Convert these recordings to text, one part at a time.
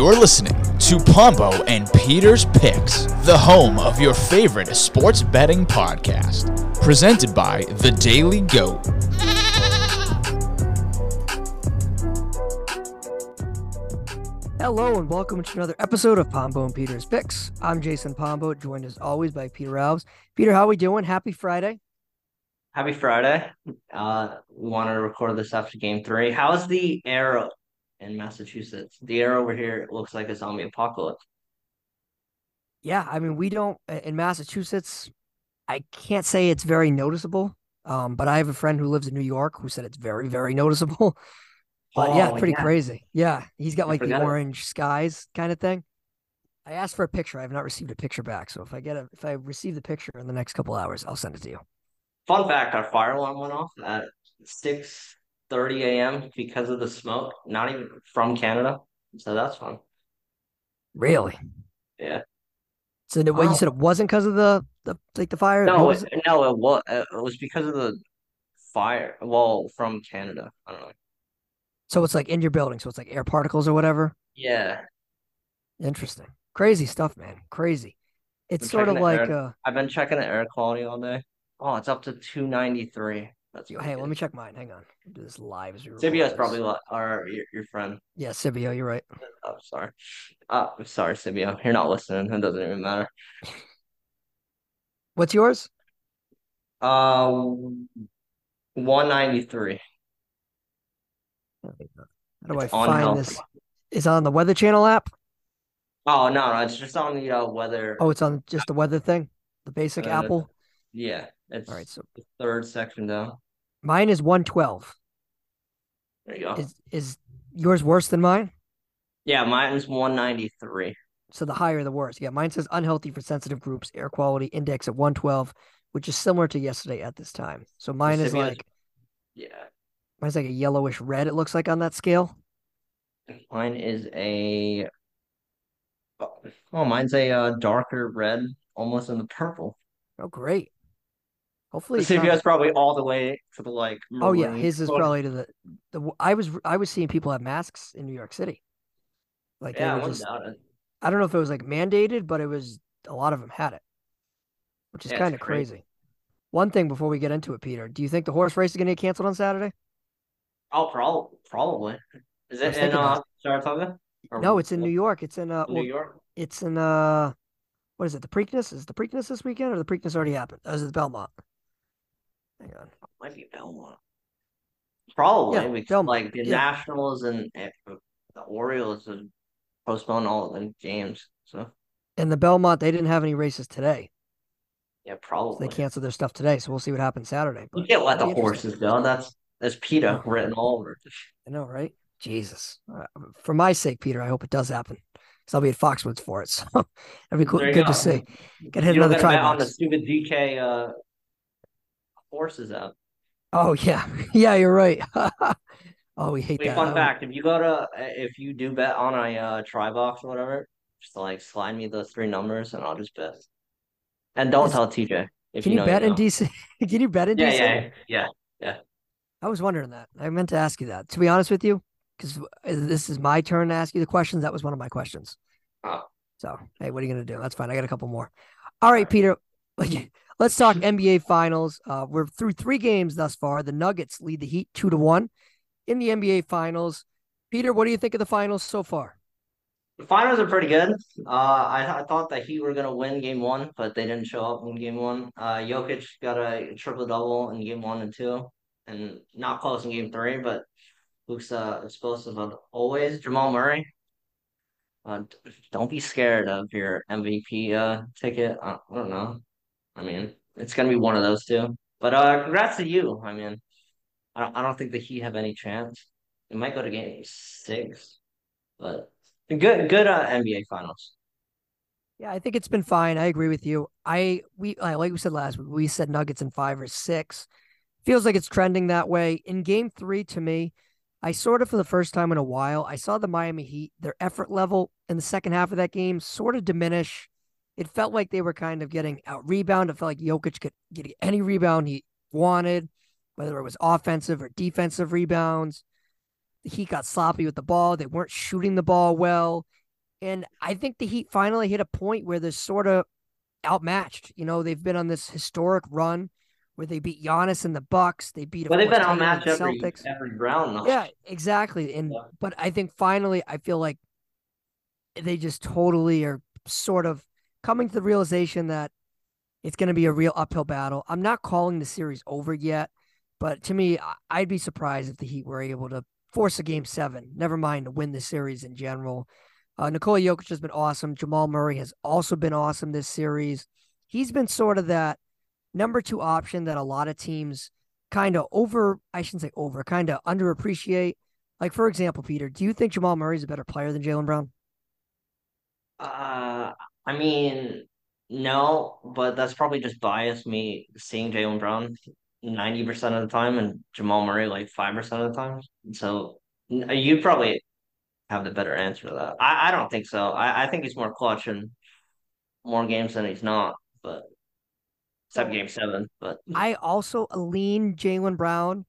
You're listening to Pombo and Peter's Picks, the home of your favorite sports betting podcast. Presented by The Daily Goat. Hello and welcome to another episode of Pombo and Peter's Picks. I'm Jason Pombo, joined as always by Peter Alves. Peter, how are we doing? Happy Friday. Happy Friday. Uh, we wanted to record this after game three. How's the air in Massachusetts? The air over here looks like a zombie apocalypse. Yeah, I mean, we don't in Massachusetts. I can't say it's very noticeable, um, but I have a friend who lives in New York who said it's very, very noticeable. But yeah, Oh, pretty yeah. crazy. Yeah, he's got I like the forgot it. orange skies kind of thing. I asked for a picture. I have not received a picture back. So if I get a, if I receive the picture in the next couple hours, I'll send it to you. Fun fact: Our fire alarm went off at six thirty a.m. because of the smoke. Not even from Canada, so that's fun. Really? Yeah. So the, what you said it wasn't because of the the like the fire? No, was it, no, it was it was because of the fire. Well, from Canada. I don't know. So it's like in your building. So it's like air particles or whatever. Yeah, Interesting. Crazy stuff, man. Crazy. It's sort of like air- uh I've been checking the air quality all day. Oh, it's up to two ninety three. That's hey, let me check mine. Hang on. I'll do this live as we record Sibio's probably li- or your, your friend. Yeah, Sibio, you're right. Oh, sorry. Uh, sorry, Sibio. You're not listening. It doesn't even matter. What's yours? Uh, 193. How do I find unhealthy. this? Is it on the Weather Channel app? Oh, no, no. It's just on the uh, weather. Oh, it's on just the weather thing? The basic Uh, Apple? Yeah, it's All right, so the third section down. mine is 112. There you go. Is is yours worse than mine? Yeah, mine's 193. So the higher the worse. Yeah, mine says unhealthy for sensitive groups, air quality index at 112, which is similar to yesterday at this time. So mine is like Yeah. mine's like a yellowish red, it looks like on that scale. Mine is a. Oh, mine's a uh, darker red, almost in the purple. Oh, great. Hopefully, not- probably all the way to the like. oh yeah, his is probably to the the. I was I was seeing people have masks in New York City. Like Yeah, I they were wouldn't just. it. I don't know if it was like mandated, but it was a lot of them had it, which is Yeah, kind of crazy. crazy. One thing before we get into it, Peter, do you think the horse race is going to get canceled on Saturday? Oh, probably, probably. Is it in uh that. Saratoga? Or No, it's in what- New York. It's in uh, New well, York. it's in uh, what is it? The Preakness is the Preakness this weekend, or the Preakness already happened? Or is it the Belmont? Hang on. Might be Belmont. Probably Yeah, because Belmont, like the yeah. Nationals and the Orioles have postponed all of the games. So And the Belmont, they didn't have any races today. yeah, So probably. they canceled their stuff today. So we'll see what happens Saturday. You But can't let the horses go. That's that's PETA written all over. I know, right? Jesus. Uh, for my sake, Peter, I hope it does happen. Because I'll be at Foxwoods for it. So that'd be cool, good go. to see. Gotta hit You another gotta on the stupid DK uh, horses out. Oh, yeah. Yeah, you're right. oh, we hate Wait, that. fun Oh, fact: if you go to if you do bet on a uh, try box or whatever, just like slide me those three numbers and I'll just bet. And don't tell TJ if Can you you know bet you in. DC? Can you bet in Yeah, DC? yeah, yeah. I was wondering that. I meant to ask you that. To be honest with you, because this is my turn to ask you the questions. That was one of my questions. Oh. So, hey, what are you going to do? That's fine. I got a couple more. All right. Peter. Let's talk NBA Finals. Uh, we're through three games thus far. The Nuggets lead the Heat two to one in the NBA Finals. Peter, what do you think of the finals so far? The finals are pretty good. Uh, I, I thought the Heat were gonna win game one, but they didn't show up in game one. Uh, Jokic got a triple double in game one and two, and not close in game three, but looks uh, explosive as always. Jamal Murray. Uh, don't be scared of your MVP uh ticket. I, I don't know. I mean, it's gonna be one of those two. But uh, congrats to you. I mean, I don't, I don't think the Heat have any chance. It might go to game six, but good good uh, NBA finals. Yeah, I think it's been fine. I agree with you. I we like we said last week, we said Nuggets in five or six. Feels like it's trending that way. In game three, to me, I sort of for the first time in a while, I saw the Miami Heat, their effort level in the second half of that game sort of diminish. It felt like they were kind of getting out rebound. It felt like Jokic could get any rebound he wanted, whether it was offensive or defensive rebounds. The Heat got sloppy with the ball. They weren't shooting the ball well. And I think the Heat finally hit a point where they're sort of outmatched. You know, they've been on this historic run where they beat Giannis and the Bucks. They beat. But they've been outmatched the every Celtics. every round. Though. Yeah, exactly. And Yeah. but I think finally, I feel like they just totally are sort of coming to the realization that it's going to be a real uphill battle. I'm not calling the series over yet, but to me, I'd be surprised if the Heat were able to force a game seven. Never mind to win the series in general. Uh, Nikola Jokic has been awesome. Jamal Murray has also been awesome this series. He's been sort of that number two option that a lot of teams kind of over, I shouldn't say over, kind of underappreciate. Like, for example, Peter, do you think Jamal Murray is a better player than Jaylen Brown? Uh, I mean, no, but that's probably just biased me seeing Jaylen Brown 90% of the time and Jamal Murray like 5% of the time. So you probably have the better answer to that. I, I don't think so. I, I think he's more clutch in more games than he's not, but except game seven. But I also lean Jaylen Brown.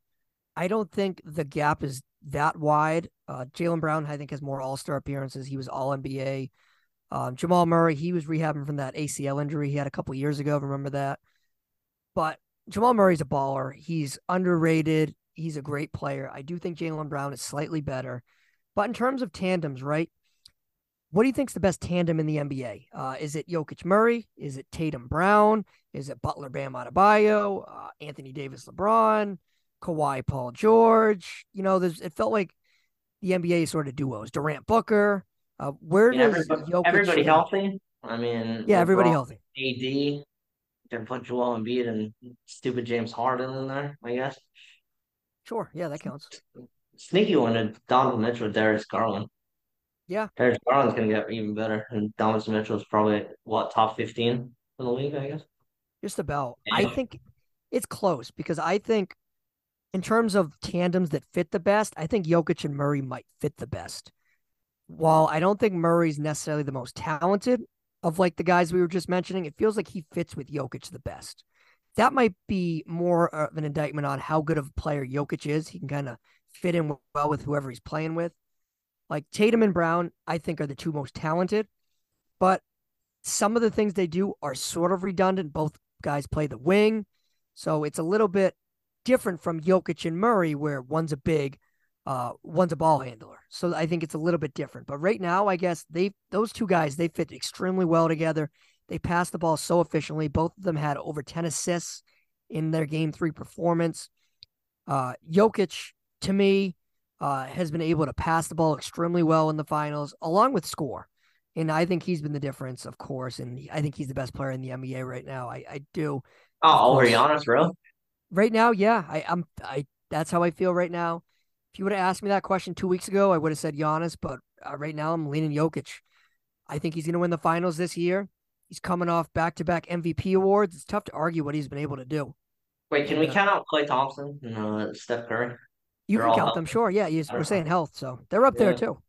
I don't think the gap is that wide. Uh, Jaylen Brown, I think, has more All Star appearances. He was All NBA. Um, Jamal Murray, he was rehabbing from that ACL injury he had a couple years ago. Remember that? But Jamal Murray's a baller. He's underrated. He's a great player. I do think Jaylen Brown is slightly better. But in terms of tandems, right? What do you think's the best tandem in the NBA? Uh, is it Jokic Murray? Is it Tatum Brown? Is it Butler Bam Adebayo? Uh, Anthony Davis LeBron? Kawhi Paul George? You know, there's it felt like the NBA sort of duos. Durant Booker. Uh, where yeah, does everybody, Jokic everybody healthy. I mean, Yeah, everybody healthy. AD, then put Joel Embiid and stupid James Harden in there, I guess. Sure. Yeah, that counts. Sneaky one to Donovan Mitchell, Darius Garland. Yeah. Darius Garland's gonna get even better, and Donovan Mitchell's probably what top fifteen in the league, I guess. Just about. I think it's close because I think in terms of tandems that fit the best, I think Jokic and Murray might fit the best. While I don't think Murray's necessarily the most talented of like the guys we were just mentioning, it feels like he fits with Jokic the best. That might be more uh, of an indictment on how good of a player Jokic is. He can kind of fit in well with whoever he's playing with. Like Tatum and Brown, I think are the two most talented, but some of the things they do are sort of redundant. Both guys play the wing. So it's a little bit different from Jokic and Murray, where one's a big, uh, one's a ball handler. So I think it's a little bit different. But right now, I guess they those two guys they fit extremely well together. They pass the ball so efficiently. Both of them had over 10 assists in their game three performance. Uh, Jokic, to me, uh, has been able to pass the ball extremely well in the finals, along with score. And I think he's been the difference, of course. And I think he's the best player in the NBA right now. I, I do. Oh, over course. Giannis, bro. Right now, yeah. I, I'm I that's how I feel right now. If you would have asked me that question two weeks ago, I would have said Giannis, but uh, right now I'm leaning Jokic. I think he's going to win the finals this year. He's coming off back to back MVP awards. It's tough to argue what he's been able to do. Wait, can we count out Klay Thompson and uh, Steph Curry? You They're can count healthy. them, sure. Yeah, you we're saying health, so they're up there too.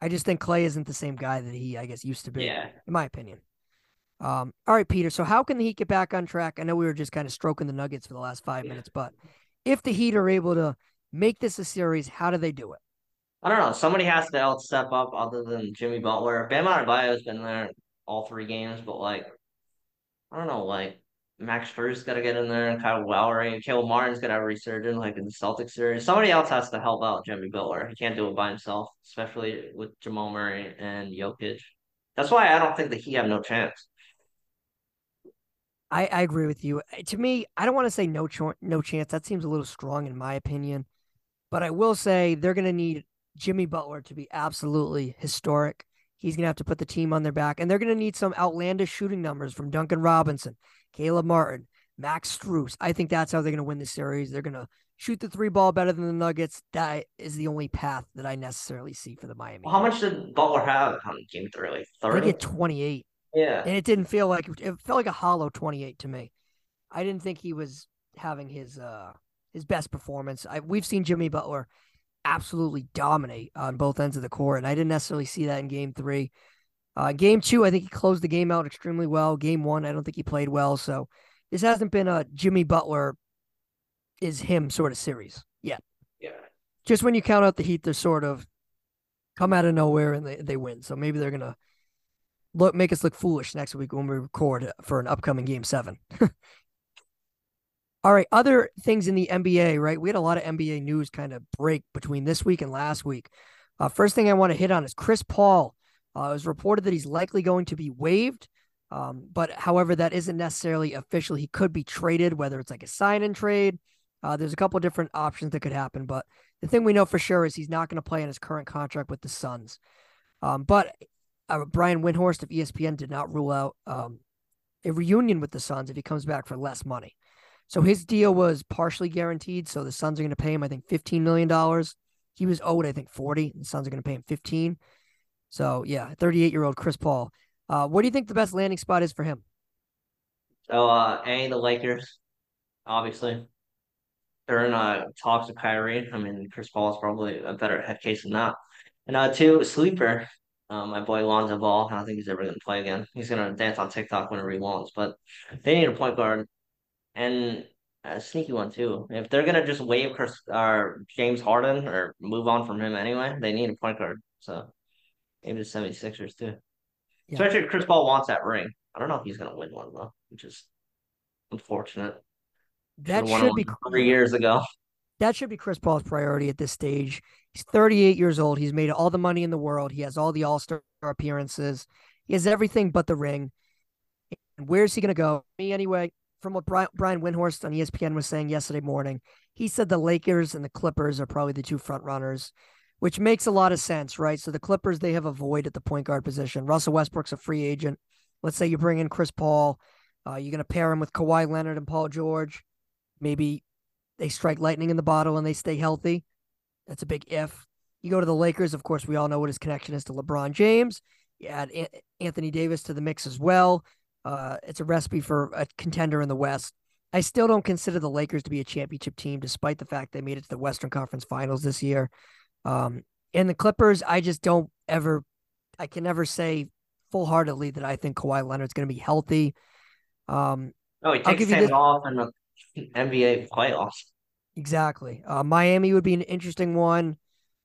I just think Klay isn't the same guy that he, I guess, used to be, Yeah. in my opinion. Um, all right, Peter. So how can the Heat get back on track? I know we were just kind of stroking the Nuggets for the last five Yeah. minutes, but if the Heat are able to make this a series, how do they do it? I don't know. Somebody has to out step up other than Jimmy Butler. Bam Adebayo's been there all three games, but like, I don't know, like Max Strus got to get in there, and Kyle Lowry, and Caleb Martin's got to resurgence like in the Celtics series. Somebody else has to help out Jimmy Butler. He can't do it by himself, especially with Jamal Murray and Jokic. That's why I don't think that he have no chance. I, I agree with you. To me, I don't want to say no ch- no chance. That seems a little strong in my opinion. But I will say they're going to need Jimmy Butler to be absolutely historic. He's going to have to put the team on their back, and they're going to need some outlandish shooting numbers from Duncan Robinson, Caleb Martin, Max Strus. I think that's how they're going to win the series. They're going to shoot the three ball better than the Nuggets. That is the only path that I necessarily see for the Miami. Well, how much did Butler have on game three? Like I think thirty. 28. Yeah. and it didn't feel like it felt like a hollow 28 to me. I didn't think he was having his uh his best performance. I, we've seen Jimmy Butler absolutely dominate on both ends of the court, and I didn't necessarily see that in Game Three. Uh, game two, I think he closed the game out extremely well. Game one, I don't think he played well. So this hasn't been a Jimmy Butler is him sort of series. Yeah, Yeah. just when you count out the Heat, they're sort of come out of nowhere and they, they win. So maybe they're gonna look make us look foolish next week when we record for an upcoming game seven. All right, other things in the NBA, right? We had a lot of NBA news kind of break between this week and last week. Uh, first thing I want to hit on is Chris Paul. Uh, it was reported that he's likely going to be waived, um, but however, that isn't necessarily official. He could be traded, whether it's like a sign and trade. Uh, there's a couple different options that could happen, but the thing we know for sure is he's not going to play in his current contract with the Suns. Um, but uh, Brian Windhorst of ESPN did not rule out um, a reunion with the Suns if he comes back for less money. So his deal was partially guaranteed. So the Suns are going to pay him, I think, $15 million. He was owed, I think, 40. The Suns are going to pay him 15. So yeah, 38 year old Chris Paul. Uh, what do you think the best landing spot is for him? So uh A, the Lakers, obviously. They're in uh talks with Kyrie. I mean Chris Paul is probably a better head case than that. And uh two, sleeper. Um, my boy Lonzo Ball. I don't think he's ever gonna play again. He's gonna dance on TikTok whenever he wants, but they need a point guard and a sneaky one too. If they're gonna just waive Chris or James Harden or move on from him anyway, they need a point guard. So maybe the 76ers too. Yeah. Especially if Chris Paul wants that ring. I don't know if he's gonna win one though, which is unfortunate. That should be three years ago. That should be Chris Paul's priority at this stage. He's 38 years old. He's made all the money in the world. He has all the All Star appearances. He has everything but the ring. And where's he going to go? Me anyway from what Brian, Windhorst on ESPN was saying yesterday morning, he said the Lakers and the Clippers are probably the two front runners, which makes a lot of sense, right? So the Clippers, they have a void at the point guard position. Russell Westbrook's a free agent. Let's say you bring in Chris Paul. Uh, you're going to pair him with Kawhi Leonard and Paul George. Maybe they strike lightning in the bottle and they stay healthy. That's a big if. You go to the Lakers, of course, we all know what his connection is to LeBron James. You add Anthony Davis to the mix as well. Uh, it's a recipe for a contender in the West. I still don't consider the Lakers to be a championship team, despite the fact they made it to the Western Conference Finals this year. Um, and the Clippers, I just don't ever, I can never say full heartedly that I think Kawhi Leonard's going to be healthy. Um, oh, he takes time off in the NBA playoffs. Exactly. Uh, Miami would be an interesting one.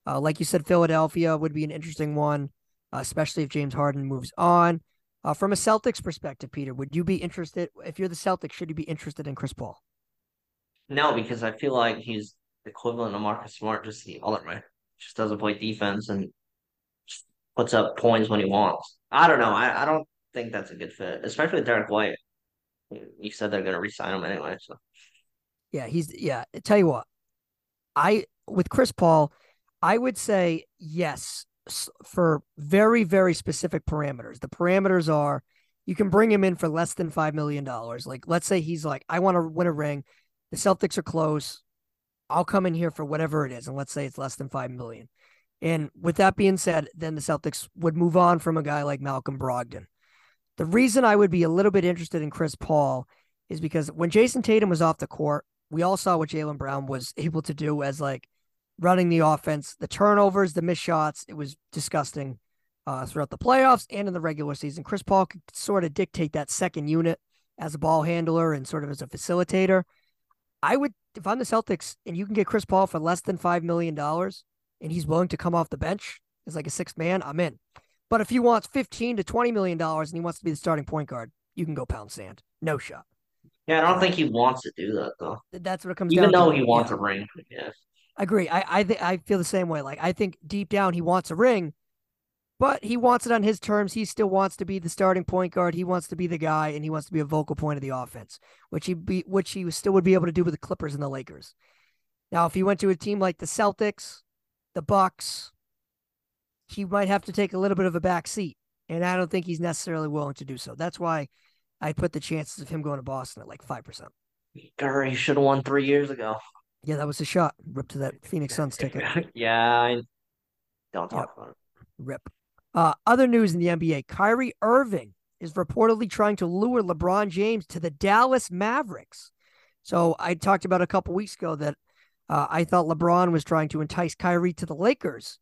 Uh, like you said, Philadelphia would be an interesting one, uh, especially if James Harden moves on. Uh, from a Celtics perspective, Peter, would you be interested if you're the Celtics? Should you be interested in Chris Paul? No, because I feel like he's equivalent of Marcus Smart, just the other way. Just doesn't play defense and puts up points when he wants. I don't know. I, I don't think that's a good fit, especially with Derrick White. You said they're going to resign him anyway. So yeah, he's yeah. I tell you what, I with Chris Paul, I would say yes for very, very specific parameters. The parameters are you can bring him in for less than $5 million. Like, let's say he's like, I want to win a ring. The Celtics are close. I'll come in here for whatever it is. And let's say it's less than 5 million. And with that being said, then the Celtics would move on from a guy like Malcolm Brogdon. The reason I would be a little bit interested in Chris Paul is because when Jayson Tatum was off the court, we all saw what Jaylen Brown was able to do as like running the offense, the turnovers, the missed shots. It was disgusting uh, throughout the playoffs and in the regular season. Chris Paul could sort of dictate that second unit as a ball handler and sort of as a facilitator. I would, if I'm the Celtics and you can get Chris Paul for less than $5 million and he's willing to come off the bench as like a sixth man, I'm in. But if he wants 15 to $20 million and he wants to be the starting point guard, you can go pound sand. No shot. Yeah, I don't think he wants to do that though. That's what it comes Even down though he wants yeah. a ring. Yeah agree. I I th- I feel the same way. Like I think deep down he wants a ring, but he wants it on his terms. He still wants to be the starting point guard. He wants to be the guy, and he wants to be a vocal point of the offense, which he be which he still would be able to do with the Clippers and the Lakers. Now, if he went to a team like the Celtics, the Bucks, he might have to take a little bit of a back seat, and I don't think he's necessarily willing to do so. That's why I put the chances of him going to Boston at like five percent. He should have won three years ago. Yeah, that was a shot. Rip to that Phoenix Suns ticket. yeah, I don't talk yep. about it. Rip. Uh, other news in the NBA: Kyrie Irving is reportedly trying to lure LeBron James to the Dallas Mavericks. So I talked about a couple weeks ago that uh, I thought LeBron was trying to entice Kyrie to the Lakers,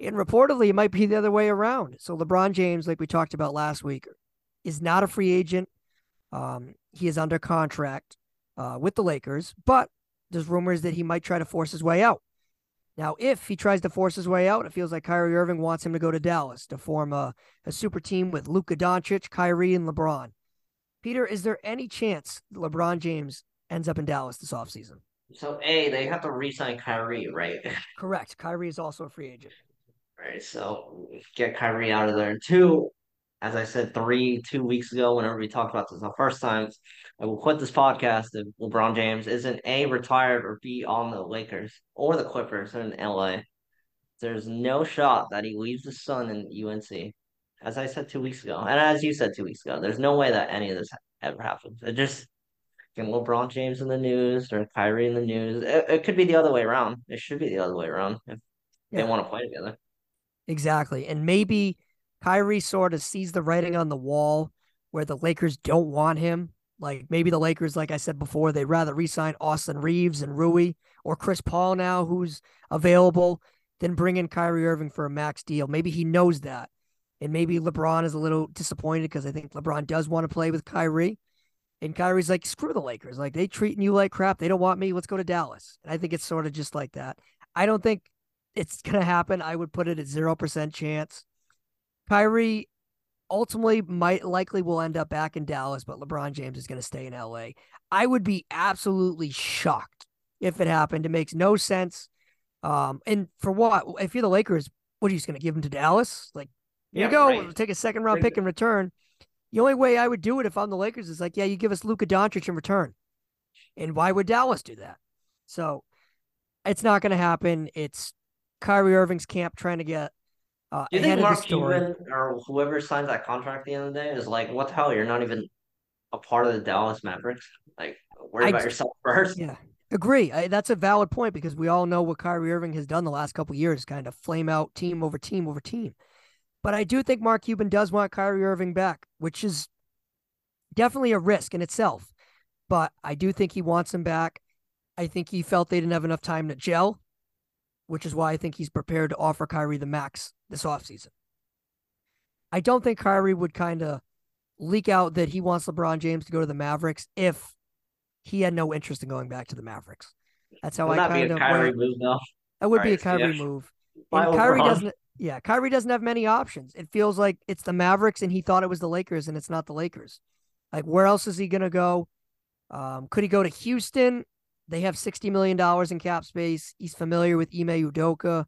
and reportedly it might be the other way around. So LeBron James, like we talked about last week, is not a free agent. Um, he is under contract uh, with the Lakers, but there's rumors that he might try to force his way out. Now, if he tries to force his way out, it feels like Kyrie Irving wants him to go to Dallas to form a, a super team with Luka Doncic, Kyrie, and LeBron. Peter, is there any chance LeBron James ends up in Dallas this offseason? So A, they have to re-sign Kyrie, right? Correct. Kyrie is also a free agent. Right. So get Kyrie out of there. And two, as I said three, two weeks ago, whenever we talked about this the first time, I will quit this podcast if LeBron James isn't A retired or B on the Lakers or the Clippers in LA. There's no shot that he leaves the Sun in UNC. As I said two weeks ago, and as you said two weeks ago, there's no way that any of this ever happens. It just and LeBron James in the news or Kyrie in the news. It, it could be the other way around. It should be the other way around if yeah. they want to play together. Exactly. And maybe Kyrie sort of sees the writing on the wall where the Lakers don't want him. Like maybe the Lakers, like I said before, they'd rather re-sign Austin Reaves and Rui or Chris Paul now, who's available, than bring in Kyrie Irving for a max deal. Maybe he knows that. And maybe LeBron is a little disappointed because I think LeBron does want to play with Kyrie. And Kyrie's like, screw the Lakers. Like they treating you like crap. They don't want me. Let's go to Dallas. And I think it's sort of just like that. I don't think it's gonna happen. I would put it at zero percent chance. Kyrie ultimately might likely will end up back in Dallas, but LeBron James is gonna stay in LA. I would be absolutely shocked if it happened. It makes no sense. Um, and for what? If you're the Lakers, what are you just gonna give him to Dallas? Like, here yeah, you go. Right. Take a second round pick in return. The only way I would do it if I'm the Lakers is like, yeah, you give us Luka Doncic in return. And why would Dallas do that? So it's not going to happen. It's Kyrie Irving's camp trying to get uh, do you think Mark Cuban or whoever signs that contract at the end of the day is like, what the hell? You're not even a part of the Dallas Mavericks. Like, worry I, about yourself first. Yeah, agree. I, that's a valid point because we all know what Kyrie Irving has done the last couple years, kind of flame out team over team over team. But I do think Mark Cuban does want Kyrie Irving back, which is definitely a risk in itself. But I do think he wants him back. I think he felt they didn't have enough time to gel, which is why I think he's prepared to offer Kyrie the max this offseason. I don't think Kyrie would kind of leak out that he wants LeBron James to go to the Mavericks if he had no interest in going back to the Mavericks. That's how I kind of. Kyrie move though. That would All be right, a Kyrie yeah. move. And Kyrie doesn't. Yeah, Kyrie doesn't have many options. It feels like it's the Mavericks, and he thought it was the Lakers, and it's not the Lakers. Like, where else is he gonna go? Um, could he go to Houston? They have sixty million dollars in cap space. He's familiar with Ime Udoka,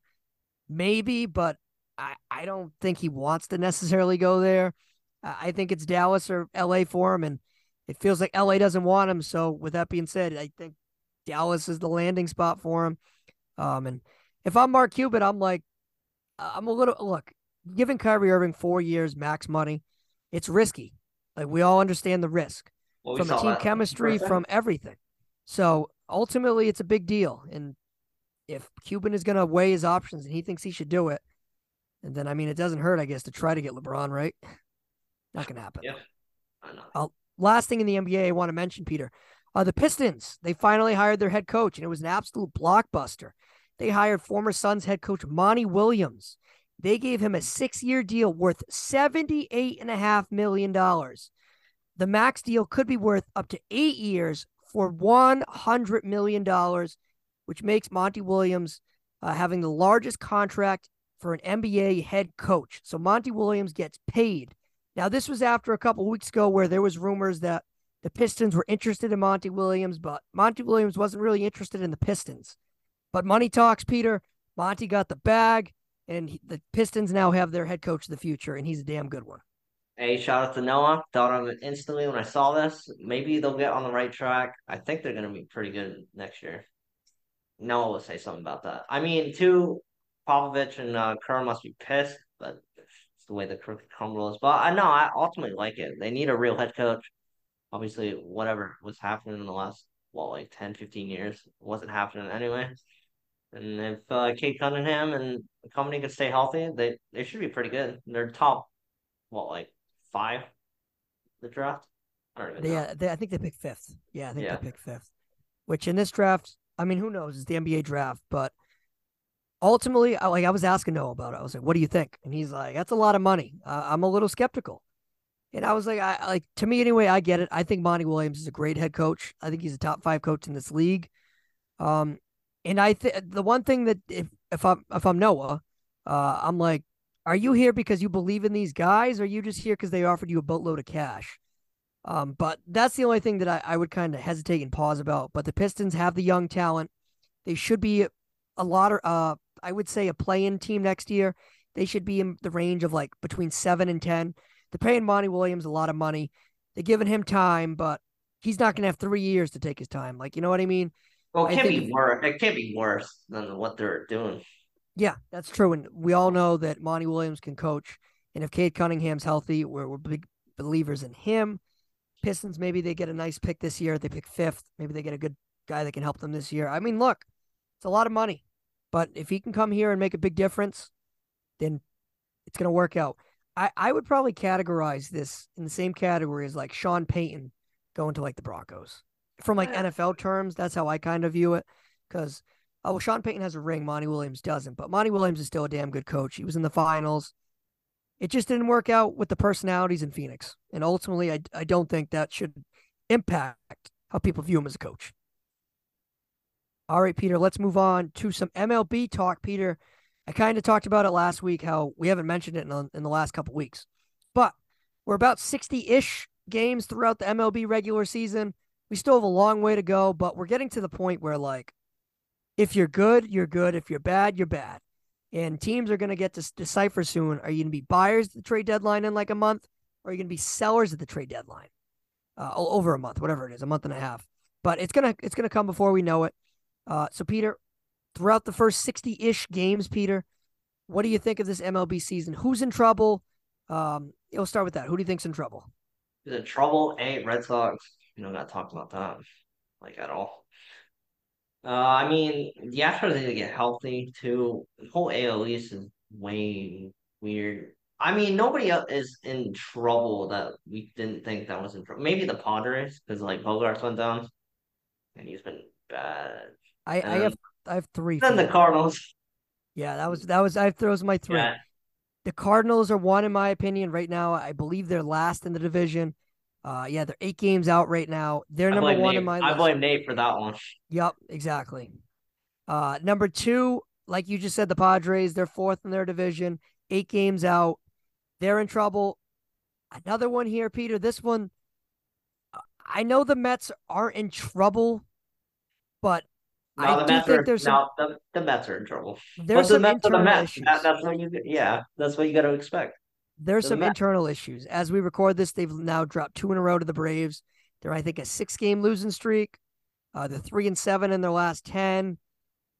maybe, but I, I don't think he wants to necessarily go there. I think it's Dallas or LA for him, and it feels like LA doesn't want him. So, with that being said, I think Dallas is the landing spot for him. Um, and if I'm Mark Cuban, I'm like, I'm a little look, giving Kyrie Irving four years max money, it's risky. Like we all understand the risk well, from the team chemistry, from everything. So ultimately, it's a big deal. And if Cuban is going to weigh his options and he thinks he should do it, and then I mean, it doesn't hurt, I guess, to try to get LeBron right. Not going to happen. Yeah, I know. Uh, last thing in the NBA I want to mention, Peter, uh, the Pistons. They finally hired their head coach, and it was an absolute blockbuster. They hired former Suns head coach Monty Williams. They gave him a six year deal worth $78.5 million. The max deal could be worth up to eight years for $100 million, which makes Monty Williams uh, having the largest contract for an NBA head coach. So Monty Williams gets paid. Now, this was after a couple weeks ago where there was rumors that the Pistons were interested in Monty Williams, but Monty Williams wasn't really interested in the Pistons. But money talks, Peter. Monty got the bag, and he, the Pistons now have their head coach of the future, and he's a damn good one. Hey, shout out to Noah. Thought of it instantly when I saw this. Maybe they'll get on the right track. I think they're going to be pretty good next year. Noah will say something about that. I mean, too, Popovich and uh, Kerr must be pissed, but it's the way the crooked crumbles. But I know I ultimately like it. They need a real head coach. Obviously, whatever was happening in the last, well, like 10, 15 years wasn't happening anyway. And if uh, Cade Cunningham and the company can stay healthy, they they should be pretty good. They're top, well, like five, the draft. I yeah, they, I think they picked fifth. Yeah, I think yeah. they picked fifth. Which in this draft, I mean, who knows? It's the NBA draft, but ultimately, I, like I was asking Noah about it. I was like, "What do you think?" And he's like, "That's a lot of money. Uh, I'm a little skeptical." And I was like, I like to me anyway. I get it. I think Monty Williams is a great head coach. I think he's a top five coach in this league. Um, And I think the one thing that if if I'm if I'm Noah, uh, I'm like, are you here because you believe in these guys, or are you just here because they offered you a boatload of cash? Um, but that's the only thing that I, I would kind of hesitate and pause about. But the Pistons have the young talent. They should be a lot of uh, I would say a play-in team next year. They should be in the range of like between seven and ten. They're paying Monty Williams a lot of money. They're giving him time, but he's not going to have three years to take his time. Like, you know what I mean? Well, it I can't be worse. It can't be worse than what they're doing. Yeah, that's true. And we all know that Monty Williams can coach. And if Cade Cunningham's healthy, we're, we're big believers in him. Pistons, maybe they get a nice pick this year. They pick fifth. Maybe they get a good guy that can help them this year. I mean, look, it's a lot of money. But if he can come here and make a big difference, then it's going to work out. I, I would probably categorize this in the same category as like Sean Payton going to like the Broncos. From like NFL terms, that's how I kind of view it. Because Oh, well, Sean Payton has a ring. Monty Williams doesn't, but Monty Williams is still a damn good coach. He was in the finals. It just didn't work out with the personalities in Phoenix. And ultimately, I, I don't think that should impact how people view him as a coach. All right, Peter, let's move on to some MLB talk. Peter, I kind of talked about it last week, how we haven't mentioned it in the, in the last couple weeks, but we're about 60 ish games throughout the MLB regular season. We still have a long way to go, but we're getting to the point where, like, if you're good, you're good. If you're bad, you're bad. And teams are going to get to decipher soon. Are you going to be buyers at the trade deadline in like a month? Or are you going to be sellers at the trade deadline? Uh, over a month, whatever it is, a month and a half. But it's gonna it's gonna come before we know it. Uh, so Peter, throughout the first sixty ish games, Peter, what do you think of this MLB season? Who's in trouble? Um, we'll start with that. Who do you think's in trouble? The trouble? A Red Sox. You know, not talking about that like at all. Uh, I mean, the Astros need to get healthy too. The whole AL East is way weird. I mean, nobody else is in trouble that we didn't think that was in trouble. Maybe the Padres because like Bogaerts went down, and he's been bad. I, I have I have three. Then the. Cardinals. yeah, that was that was I those my three. Yeah, The Cardinals are one in my opinion right now. I believe they're last in the division. Uh, yeah, they're eight games out right now. They're number one Nate. in my I list. blame Nate for that one. Yep, exactly. Uh, number two, like you just said, the Padres, they're fourth in their division, eight games out. They're in trouble. Another one here, Peter. This one, I know the Mets aren't in trouble, but No, I do Mets think are there's some the, the Mets are in trouble. there's but the some Mets are the Mets. That, that's what you. Yeah, that's what you got to expect. There's the some internal issues. As we record this, they've now dropped two in a row to the Braves. They're, I think, a six game losing streak. Uh, they're three and seven in their last 10.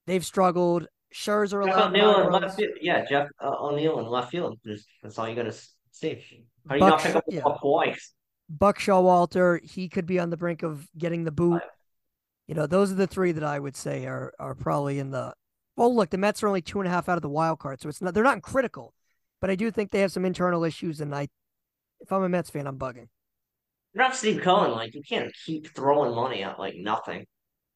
They've struggled. Scherzer allowed O'Neill in left field. Yeah, Jeff uh, O'Neill in left field. Just, that's all you got to see. How do you Buck not pick up the yeah. twice? Buck Showalter, he could be on the brink of getting the boot. You know, those are the three that I would say are are probably in the. Well, look, the Mets are only two and a half out of the wild card, so it's not they're not critical, but I do think they have some internal issues, and I, if I'm a Mets fan, I'm bugging. You're not Steve Cohen. Like you can't keep throwing money at like nothing.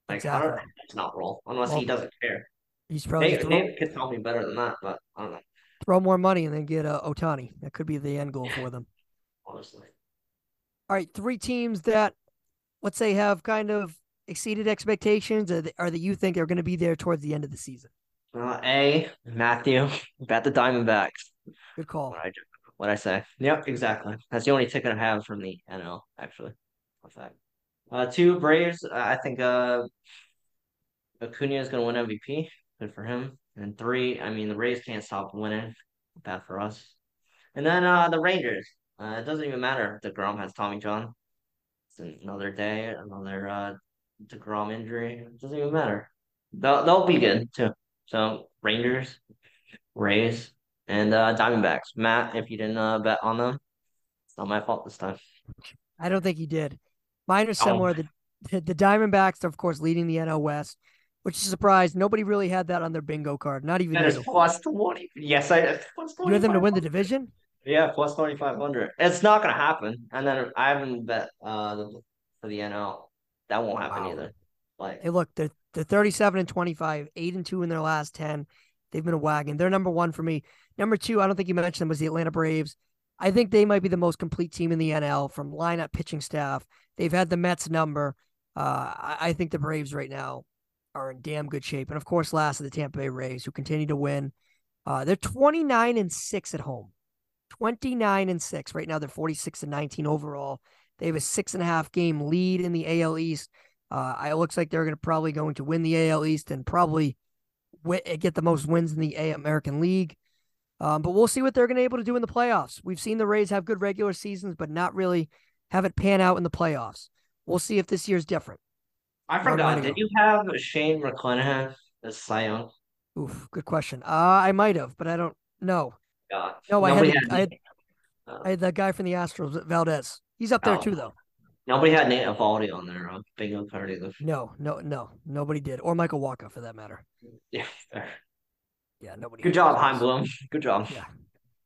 Like I don't. Exactly. It's not roll unless Well, he doesn't care. He's probably Nate, throw, Nate could tell me better than that, but I don't know. throw more money and then get uh, Ohtani. That could be the end goal for them. Honestly, All right, three teams that, let's say, have kind of exceeded expectations, or, that- or that you think are going to be there towards the end of the season. uh, A Matthew bet the Diamondbacks. Good call. What I what I say? Yep, exactly. That's the only ticket I have from the NL. Actually, Fun fact. Uh, two Braves. uh, I think uh, Acuna is going to win MVP. Good for him. And three. I mean, the Rays can't stop winning. Bad for us. And then uh, the Rangers. Uh, it doesn't even matter if deGrom has Tommy John. It's another day, another uh, deGrom injury. It doesn't even matter. They'll they'll be good too. So Rangers, Rays, and uh, Diamondbacks. Matt, if you didn't uh, bet on them, it's not my fault this time. I don't think he did. Mine are Oh. similar. The, the the Diamondbacks are, of course, leading the NL West, which is a surprise. Nobody really had that on their bingo card. Not even That is you. plus twenty. Yes, I plus You had them to win the division. Yeah, plus twenty five hundred. It's not gonna happen. And then I haven't bet uh the, for the NL. That won't happen Wow. either. Like Hey, look, they're they're 37 and 25, eight and two in their last 10. They've been a wagon. They're number one for me. Number two, I don't think you mentioned them was the Atlanta Braves. I think they might be the most complete team in the NL from lineup, pitching staff. They've had the Mets number. Uh, I, think the Braves right now are in damn good shape. And of course, last of the Tampa Bay Rays, who continue to win. Uh, they're 29 and 6 at home. 29 and 6. Right now, they're 46 and 19 overall. They have a six and a half game lead in the AL East. Uh, it looks like they're going to probably going to win the AL East and probably get the most wins in the A American League. Um, but we'll see what they're going to be able to do in the playoffs. We've seen the Rays have good regular seasons, but not really have it pan out in the playoffs. We'll see if this year's different. I forgot. Did you have Shane McClanahan as Cy Young? Oof, good question. Uh, I might have, but I don't know. God. No, I had, had, I had, uh, I had that guy from the Astros, Valdez. He's up there oh. too, though. Nobody had Nate Eovaldi on their uh, bingo card either. No, no, no, nobody did, or Michael Wacha for that matter. Yeah, fair. Yeah, nobody. Good job, Chaim Bloom. Good job. Yeah.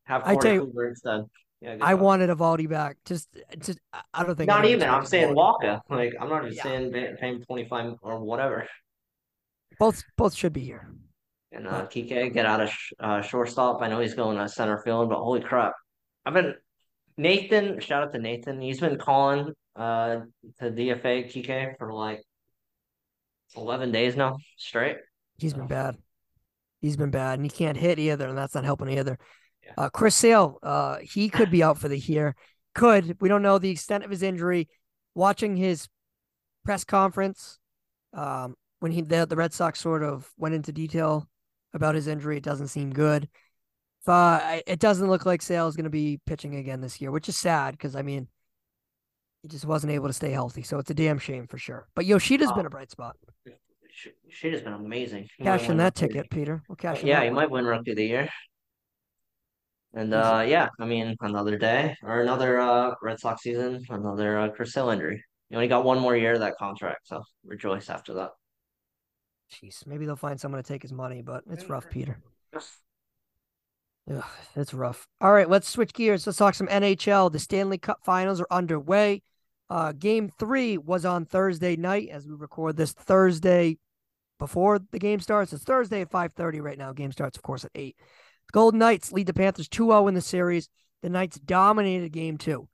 Have Corey I tell you, instead. Yeah, I job. wanted Eovaldi back. Just, just I don't think. Not even. I'm saying Wacha. Like I'm not just yeah. saying paying 25 or whatever. Both, both should be here. And uh, Kike get out of sh- uh, shortstop. I know he's going to center field, but holy crap! I've been Nathan. Shout out to Nathan. He's been calling uh to DFA Kike for like 11 days now straight. He's been bad. He's been bad, and he can't hit either, and that's not helping either. Yeah. Uh, Chris Sale, uh, he could be out for the year. Could we don't know the extent of his injury. Watching his press conference, um, when he the, the Red Sox sort of went into detail about his injury, it doesn't seem good. Uh, it doesn't look like Sale is going to be pitching again this year, which is sad because I mean, he just wasn't able to stay healthy. So it's a damn shame for sure. But Yoshida's has been a bright spot. Yoshida's been amazing. He cash in that ticket, Peter. We'll cash Yeah, he one. might win Rookie of the Year. And uh, yeah, I mean, another day or another uh, Red Sox season, another uh, Chris Sale injury. You only got one more year of that contract, so rejoice after that. Jeez, maybe they'll find someone to take his money, but it's rough, Peter. Ugh, it's rough. All right, let's switch gears. Let's talk some NHL. The Stanley Cup Finals are underway. Uh, game three was on Thursday night as we record this Thursday before the game starts. It's Thursday at 5:30 right now. Game starts, of course, at 8. The Golden Knights lead the Panthers 2-0 in the series. The Knights dominated game two.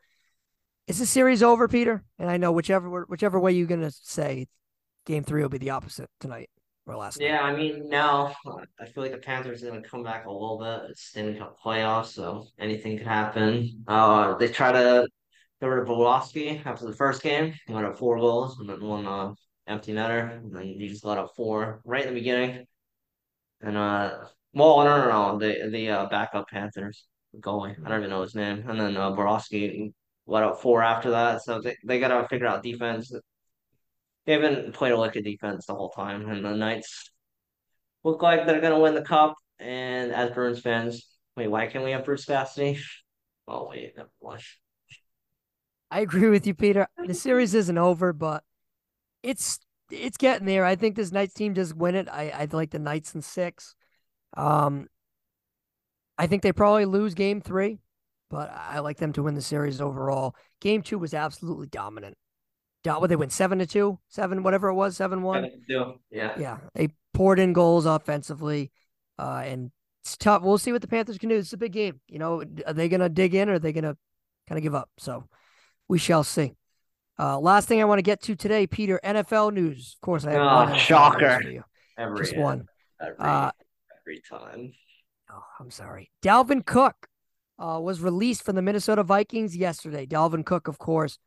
Is the series over, Peter? And I know whichever whichever way you're gonna say, game three will be the opposite tonight or last. Yeah. I mean now I feel like the Panthers are gonna come back a little bit. It's Stanley Cup playoffs, so anything could happen. Uh, they try to Bobrovsky after the first game. He went up four goals and then one uh, empty netter, and then he just let up four right in the beginning. And uh, well, no, no, no, the the uh, backup Panthers goalie. I don't even know his name. And then uh, Bobrovsky let up four after that. So they, they got to figure out defense. They haven't played a lick of defense the whole time. And the Knights look like they're going to win the cup. And as Bruins fans, wait, why can't we have Bruce Cassidy? Oh, wait, never mind. I agree with you, Peter. The series isn't over, but it's it's getting there. I think this Knights team just win it. I I like the Knights in six. Um, I think they probably lose game three, but I like them to win the series overall. Game two was absolutely dominant. What they win seven to two, seven whatever it was, seven one. Yeah, yeah. They poured in goals offensively, uh, and it's tough. We'll see what the Panthers can do. It's a big game. You know, are they going to dig in or are they going to kind of give up? So we shall see. Uh, last thing I want to get to today, Peter, NFL news. Of course, I have oh, shocker. Every, Just one. Every, uh, every time. Oh, I'm sorry. Dalvin Cook uh, was released from the Minnesota Vikings yesterday. Dalvin Cook, of course,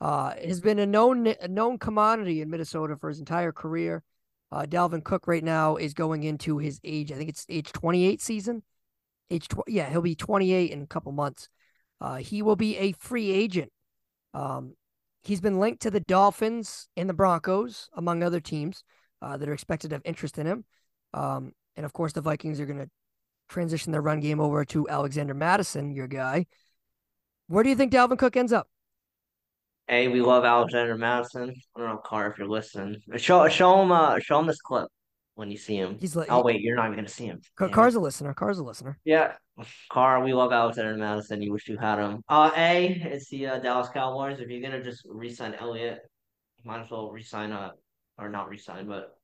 uh, has been a known a known commodity in Minnesota for his entire career. Uh, Dalvin Cook right now is going into his age. I think it's age 28 season. Age tw- yeah, he'll be 28 in a couple months. Uh, he will be a free agent. Um, he's been linked to the Dolphins and the Broncos, among other teams uh, that are expected to have interest in him. Um, and of course, the Vikings are going to transition their run game over to Alexander Mattison, your guy. Where do you think Dalvin Cook ends up? Hey, we love Alexander Mattison. I don't know, Car, if you're listening. Show show him uh show him this clip when you see him. He's like, oh wait, you're not even gonna see him. Car- Car's a listener. Car's a listener. Yeah, Car, we love Alexander Mattison. You wish you had him. Uh, a it's the uh, Dallas Cowboys. If you're gonna just resign Elliott, might as well resign uh or not resign, but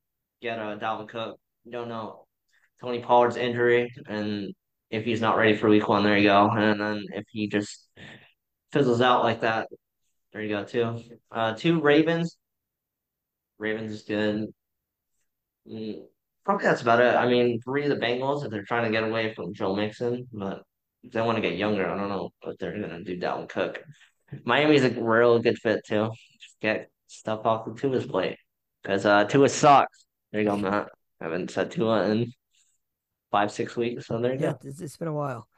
get a uh, Dalvin Cook. You don't know Tony Pollard's injury, and if he's not ready for week one, there you go. And then if he just fizzles out like that, there you go too. Uh, two Ravens. Ravens is good. Mm, probably that's about it. I mean, three of the Bengals if they're trying to get away from Joe Mixon, but if they want to get younger, I don't know what they're gonna do. Dalvin Cook. Miami's a real good fit too. Just get stuff off the Tua's plate because uh Tua sucks. There you go, Matt. I haven't said Tua in five six weeks, so there you Yeah, go. it's, it's been a while.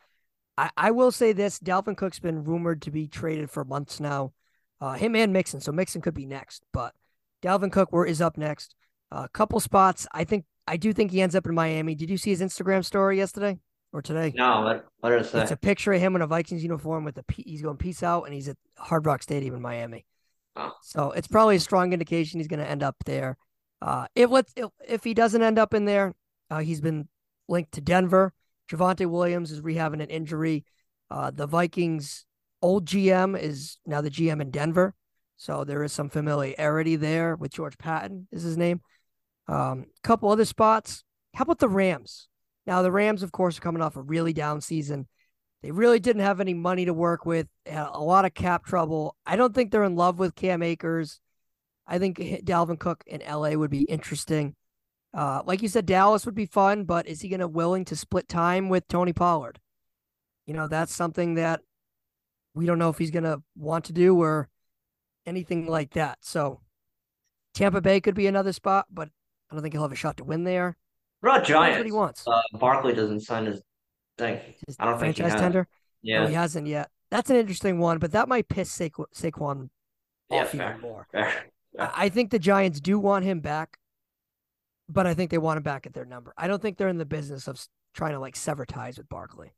I, I will say this: Dalvin Cook's been rumored to be traded for months now. Uh, him and Mixon, so Mixon could be next, but Dalvin Cook is up next. A couple spots. I think I do think he ends up in Miami. Did you see his Instagram story yesterday or today? No, what what did it? It's a picture of him in a Vikings uniform with the he's going peace out, and he's at Hard Rock Stadium in Miami. Oh. So it's probably a strong indication he's going to end up there. Uh, if let's if, if he doesn't end up in there, uh, he's been linked to Denver. Javonte Williams is rehabbing an injury. Uh, the Vikings' old GM is now the GM in Denver, so there is some familiarity there with George Paton is his name. A um, couple other spots. How about the Rams? Now the Rams, of course, are coming off a really down season. They really didn't have any money to work with. Had a lot of cap trouble. I don't think they're in love with Cam Akers. I think Dalvin Cook in LA would be interesting. Uh, like you said, Dallas would be fun, but is he going to willing to split time with Tony Pollard? You know, that's something that we don't know if he's going to want to do or anything like that. So Tampa Bay could be another spot, but I don't think he'll have a shot to win there. What Giants? what he wants. Uh, Barkley doesn't sign his thing. His I don't think he franchise has. tender. Yeah, No, he hasn't yet. That's an interesting one, but that might piss Saquon, Saquon yeah, off fair, even more. fair. I think the Giants do want him back, but I think they want him back at their number. I don't think they're in the business of trying to like sever ties with Barkley.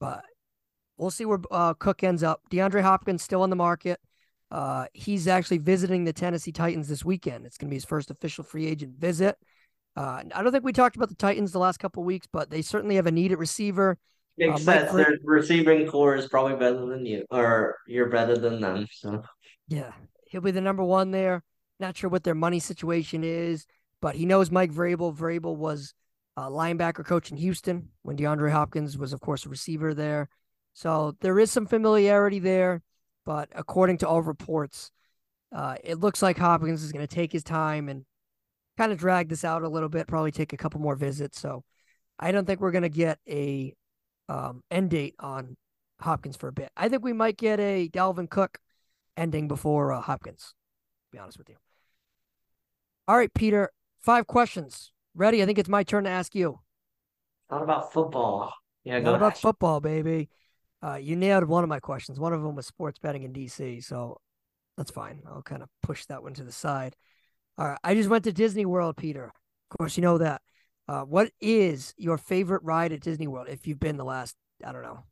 But we'll see where uh, Cook ends up. DeAndre Hopkins still on the market. Uh, he's actually visiting the Tennessee Titans this weekend. It's going to be his first official free agent visit. Uh, I don't think we talked about the Titans the last couple of weeks, but they certainly have a needed receiver. Makes Uh, sense. Their receiving corps is probably better than you, or you're better than them. So Yeah, he'll be the number one there. Not sure what their money situation is, but he knows Mike Vrabel. Vrabel was a linebacker coach in Houston when DeAndre Hopkins was, of course, a receiver there. So there is some familiarity there, but according to all reports, uh, it looks like Hopkins is going to take his time and kind of drag this out a little bit. Probably take a couple more visits. So I don't think we're going to get a um, end date on Hopkins for a bit. I think we might get a Dalvin Cook ending before uh, Hopkins. To be honest with you. All right, Peter. Five questions. Ready? I think it's my turn to ask you. not about football. Yeah, go Not about ahead. football, baby. Uh, you nailed one of my questions. One of them was sports betting in DC, so that's fine. I'll kind of push that one to the side. All right. I just went to Disney World, Peter. Of course, you know that. Uh, what is your favorite ride at Disney World if you've been the last, I don't know,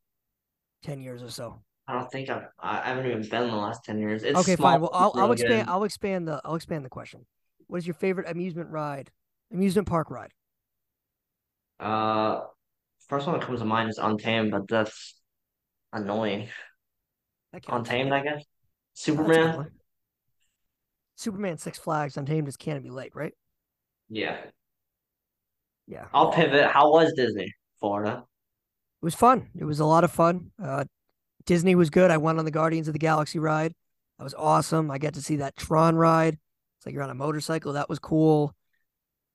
10 years or so? I don't think I've, I haven't even been in the last ten years. It's okay, small, fine. Well, I'll, it's I'll expand. good. I'll expand the. I'll expand the question. What is your favorite amusement ride, amusement park ride? Uh, first one that comes to mind is Untamed, but that's annoying. Untamed, I guess. That's a good Superman. Superman Six Flags Untamed is Canobie Lake, right? Yeah, Yeah. I'll pivot. How was Disney, Florida? It was fun. It was a lot of fun. Uh, Disney was good. I went on the Guardians of the Galaxy ride. That was awesome. I got to see that Tron ride. It's like you're on a motorcycle. That was cool.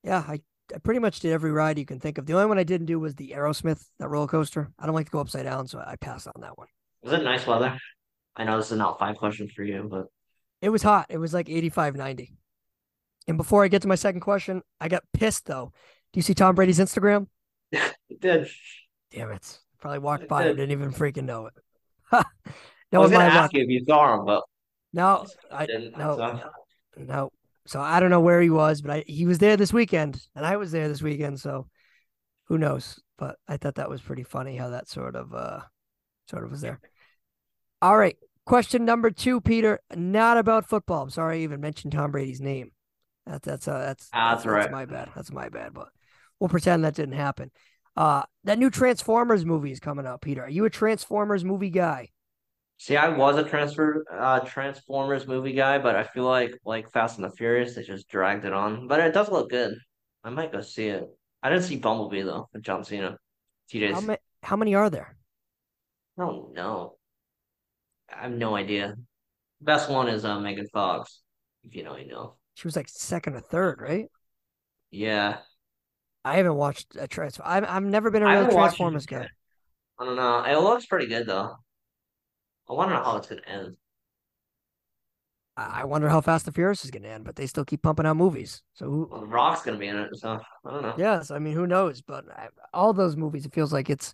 Yeah, I, I pretty much did every ride you can think of. The only one I didn't do was the Aerosmith, that roller coaster. I don't like to go upside down, so I passed on that one. Was it nice weather? I know this is not five questions for you, but It was hot. It was like 85, 90. And before I get to my second question, I got pissed though. Do you see Tom Brady's Instagram? it did. Damn it. Probably walked It by and did. didn't even freaking know it. I no was gonna my luck. ask you if you saw him, but No, I didn't. no, so- no. So I don't know where he was, but I, he was there this weekend, and I was there this weekend. So who knows? But I thought that was pretty funny how that sort of uh sort of was there. All right, question number two, Peter. Not about football. I'm sorry I even mentioned Tom Brady's name. That, that's uh, that's Ah, that's right. my bad. That's my bad. But we'll pretend that didn't happen. Uh, that new Transformers movie is coming out, Peter. Are you a Transformers movie guy? See, I was a transfer uh Transformers movie guy, but I feel like like Fast and the Furious, they just dragged it on. But it does look good. I might go see it. I didn't see Bumblebee though with John Cena. TJ's. How many? How many are there? I don't know. I have no idea. Best one is uh Megan Fox. If you know, you know. She was like second or third, right? Yeah. I haven't watched a Transform. I've I've never been a real Transformers guy. I don't know. It looks pretty good though. I wonder how it's gonna end. I wonder how Fast and Furious is going to end, but they still keep pumping out movies. So who, Well, The Rock's gonna be in it, so I don't know. Yes, I mean, who knows? But I, all those movies, it feels like it's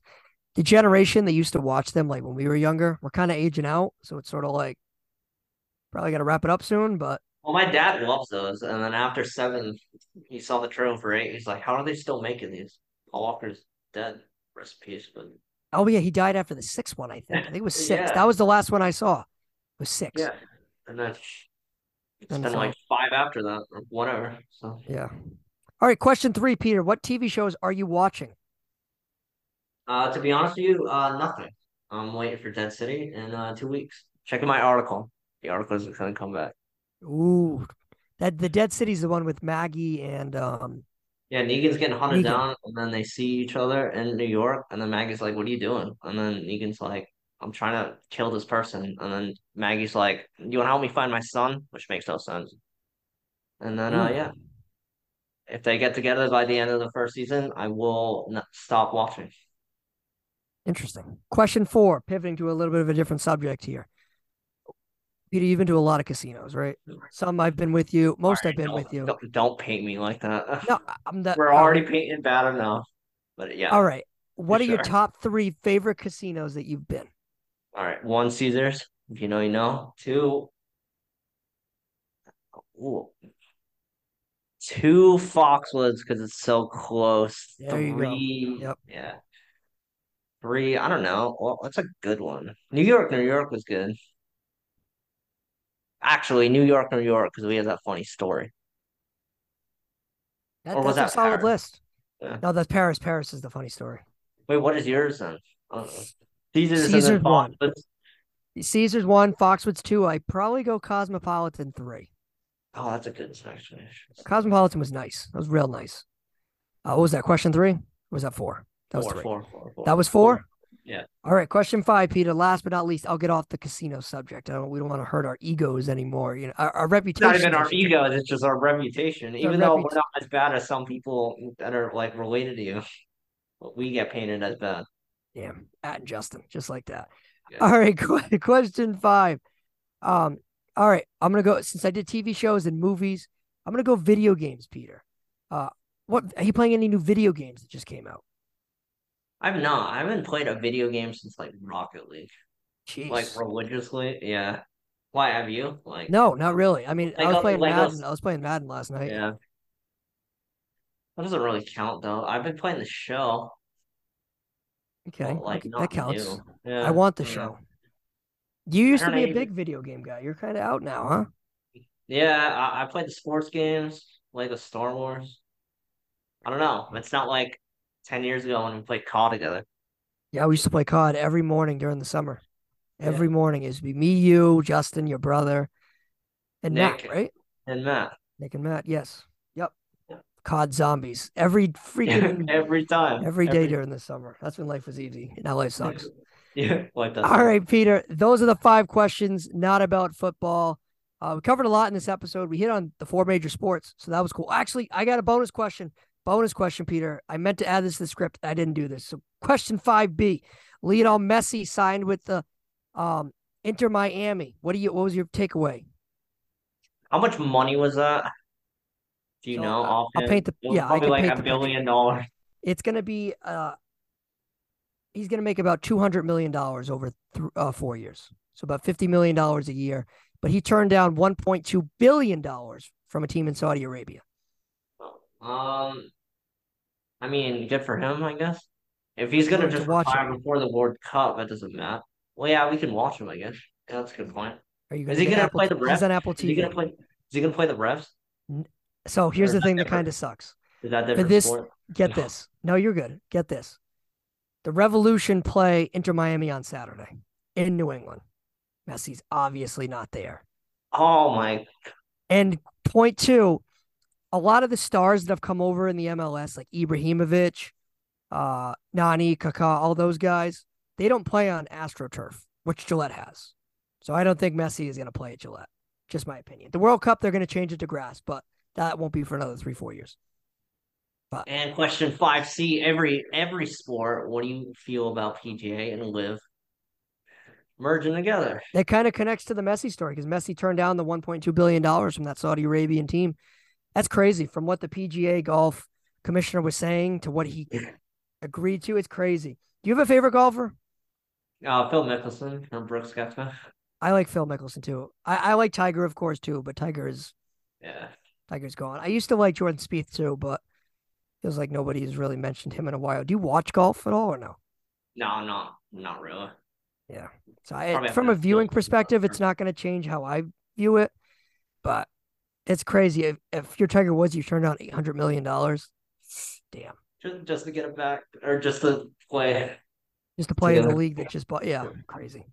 the generation that used to watch them, like when we were younger, we're kind of aging out. So it's sort of like probably got to wrap it up soon. But Well, my dad loves those, and then after seven, he saw the trailer for eight. He's like, "How are they still making these?" Paul Walker's dead. Rest in peace. But oh yeah, he died after the sixth one. I think. I think it was six. Yeah. That was the last one I saw. It was six. yeah, and then it's And been so- like five after that, or whatever. So Yeah. All right. Question three, Peter. What TV shows are you watching? Uh, to be honest with you, uh, nothing. I'm waiting for Dead City in uh two weeks. Checking my article. The article is gonna come back. Ooh, that the Dead City's the one with Maggie and um. Yeah, Negan's getting hunted Negan. down, and then they see each other in New York, and then Maggie's like, "What are you doing?" And then Negan's like, "I'm trying to kill this person," and then Maggie's like, "You want to help me find my son?" Which makes no sense. And then, uh, yeah, if they get together by the end of the first season, I will not stop watching. Interesting. Question four, pivoting to a little bit of a different subject here. Peter, you've been to a lot of casinos, right? Some I've been with you. Most I've been with you. Don't, don't paint me like that. No, I'm the. We're um already right. painting bad enough. But yeah. All right. What are your top three favorite casinos that you've been? All right. One Caesars, if you know, you know. Two. Ooh. Two Foxwoods because it's so close. There. Three. Yep. Yeah. Three. I don't know. Well, that's a good one. New York, New York was good. Actually, New York, New York, because we have that funny story. That, was that's a that solid Paris? list. Yeah. No, that's Paris. Paris is the funny story. Wait, what is yours then? Know. Caesars Caesars one. Foxwoods. Caesars one, Foxwoods two. I probably go Cosmopolitan three. Oh, that's a good selection. Cosmopolitan was nice. That was real nice. Uh, what was that? Question three? Or was that four? That was Four, three. four, four, four. That was four? Yeah. All right. Question five, Peter. Last but not least, I'll get off the casino subject. I don't. We don't want to hurt our egos anymore. You know, our, our It's reputation. not even our egos, it's just our reputation. our Even though reput- we're not as bad as some people that are like related to you, but we get painted as bad. Damn, at and Justin, just like that. Yeah. All right. que- Question five. Um. All right. I'm gonna go since I did TV shows and movies. I'm gonna go video games, Peter. Uh, what are you playing? Any new video games that just came out? I've not. I haven't played a video game since like Rocket League, Jeez. like religiously. Yeah. Why have you? Like, no, not really. I mean, I was playing Legos- Madden. I was playing Madden last night. yeah. That doesn't really count though. I've been playing the show, Okay, but like that counts. new. Yeah. I want the hmm. don't show. You used to be a big video game guy. You're kind of out now, huh? Yeah, I, I played the sports games, like the Star Wars. I don't know. It's not like ten years ago when we played COD together. Yeah, we used to play COD every morning during the summer. Yeah. Every morning it used be me, you, Justin, your brother, and Matt, Nick. right? And Matt. Nick and Matt. Yes. Yep. Yeah. COD zombies every freaking every time. every day during the summer. That's when life was easy. Now life sucks. Yeah, like that. All right, Peter. Those are the five questions, not about football. Uh, we covered a lot in this episode. We hit on the four major sports, so that was cool. Actually, I got a bonus question. Bonus question, Peter. I meant to add this to the script. I didn't do this. So, question five B: Lionel Messi signed with the um, Inter Miami. What do you? What was your takeaway? How much money was that? Do you So, know? uh, I'll offhand? paint the- yeah, I probably can like paint a billion dollars. It's going to be. Uh, he's going to make about two hundred million dollars over th- uh, four years, so about fifty million dollars a year. But he turned down one point two billion dollars from a team in Saudi Arabia. Um, I mean, good for him, I guess. If he's gonna just watch retire before the World Cup, that doesn't matter. Well, yeah, we can watch him, I guess. Yeah, that's a good point. Are you Is he gonna Apple play the T- ref? He's on Apple Is he TV. gonna play? Is he gonna play the refs? So here's the is that thing that kind of sucks. Is that different this- sport? Get No. this. No, you're good. Get this. The Revolution play Inter Miami on Saturday in New England. Messi's obviously not there. Oh my! And point two, a lot of the stars that have come over in the MLS, like Ibrahimovic, uh, Nani, Kaká, all those guys, they don't play on AstroTurf, which Gillette has. So I don't think Messi is going to play at Gillette. Just my opinion. The World Cup, they're going to change it to grass, but that won't be for another three, four years. But And question five C, every every sport, what do you feel about PGA and LIV merging together? it kind of connects to the Messi story because Messi turned down the 1.2 billion dollars from that Saudi Arabian team. That's crazy. From what the PGA golf commissioner was saying to what he agreed to, it's crazy. Do you have a favorite golfer? Uh Phil Mickelson from Brooks Koepka. I like Phil Mickelson too. I, I like Tiger, of course, too, but Tiger is Yeah. Tiger's gone. I used to like Jordan Spieth too, but feels like nobody's really mentioned him in a while. Do you watch golf at all or no? No, not not really. Yeah. So I, from a viewing perspective, it's not going to change how I view it, but it's crazy. If, if you're Tiger Woods, you turned down eight hundred million dollars. Damn, Just just to get it back or just to play. just to play in the league that just bought. Yeah, crazy.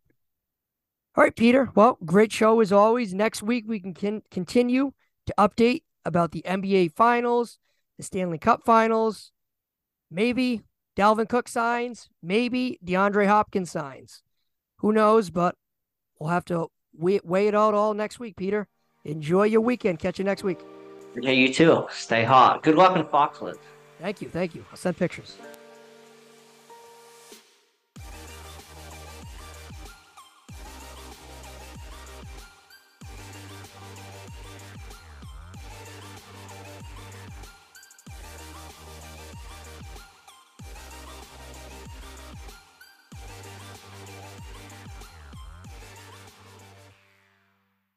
All right, Peter. Well, great show as always. Next week we can con- continue to update about the NBA Finals, the Stanley Cup Finals, maybe Dalvin Cook signs, maybe DeAndre Hopkins signs. Who knows? But we'll have to weigh, weigh it out all next week, Peter. Enjoy your weekend. Catch you next week. Yeah, you too. Stay hot. Good luck in Foxwoods. Thank you. Thank you. I'll send pictures.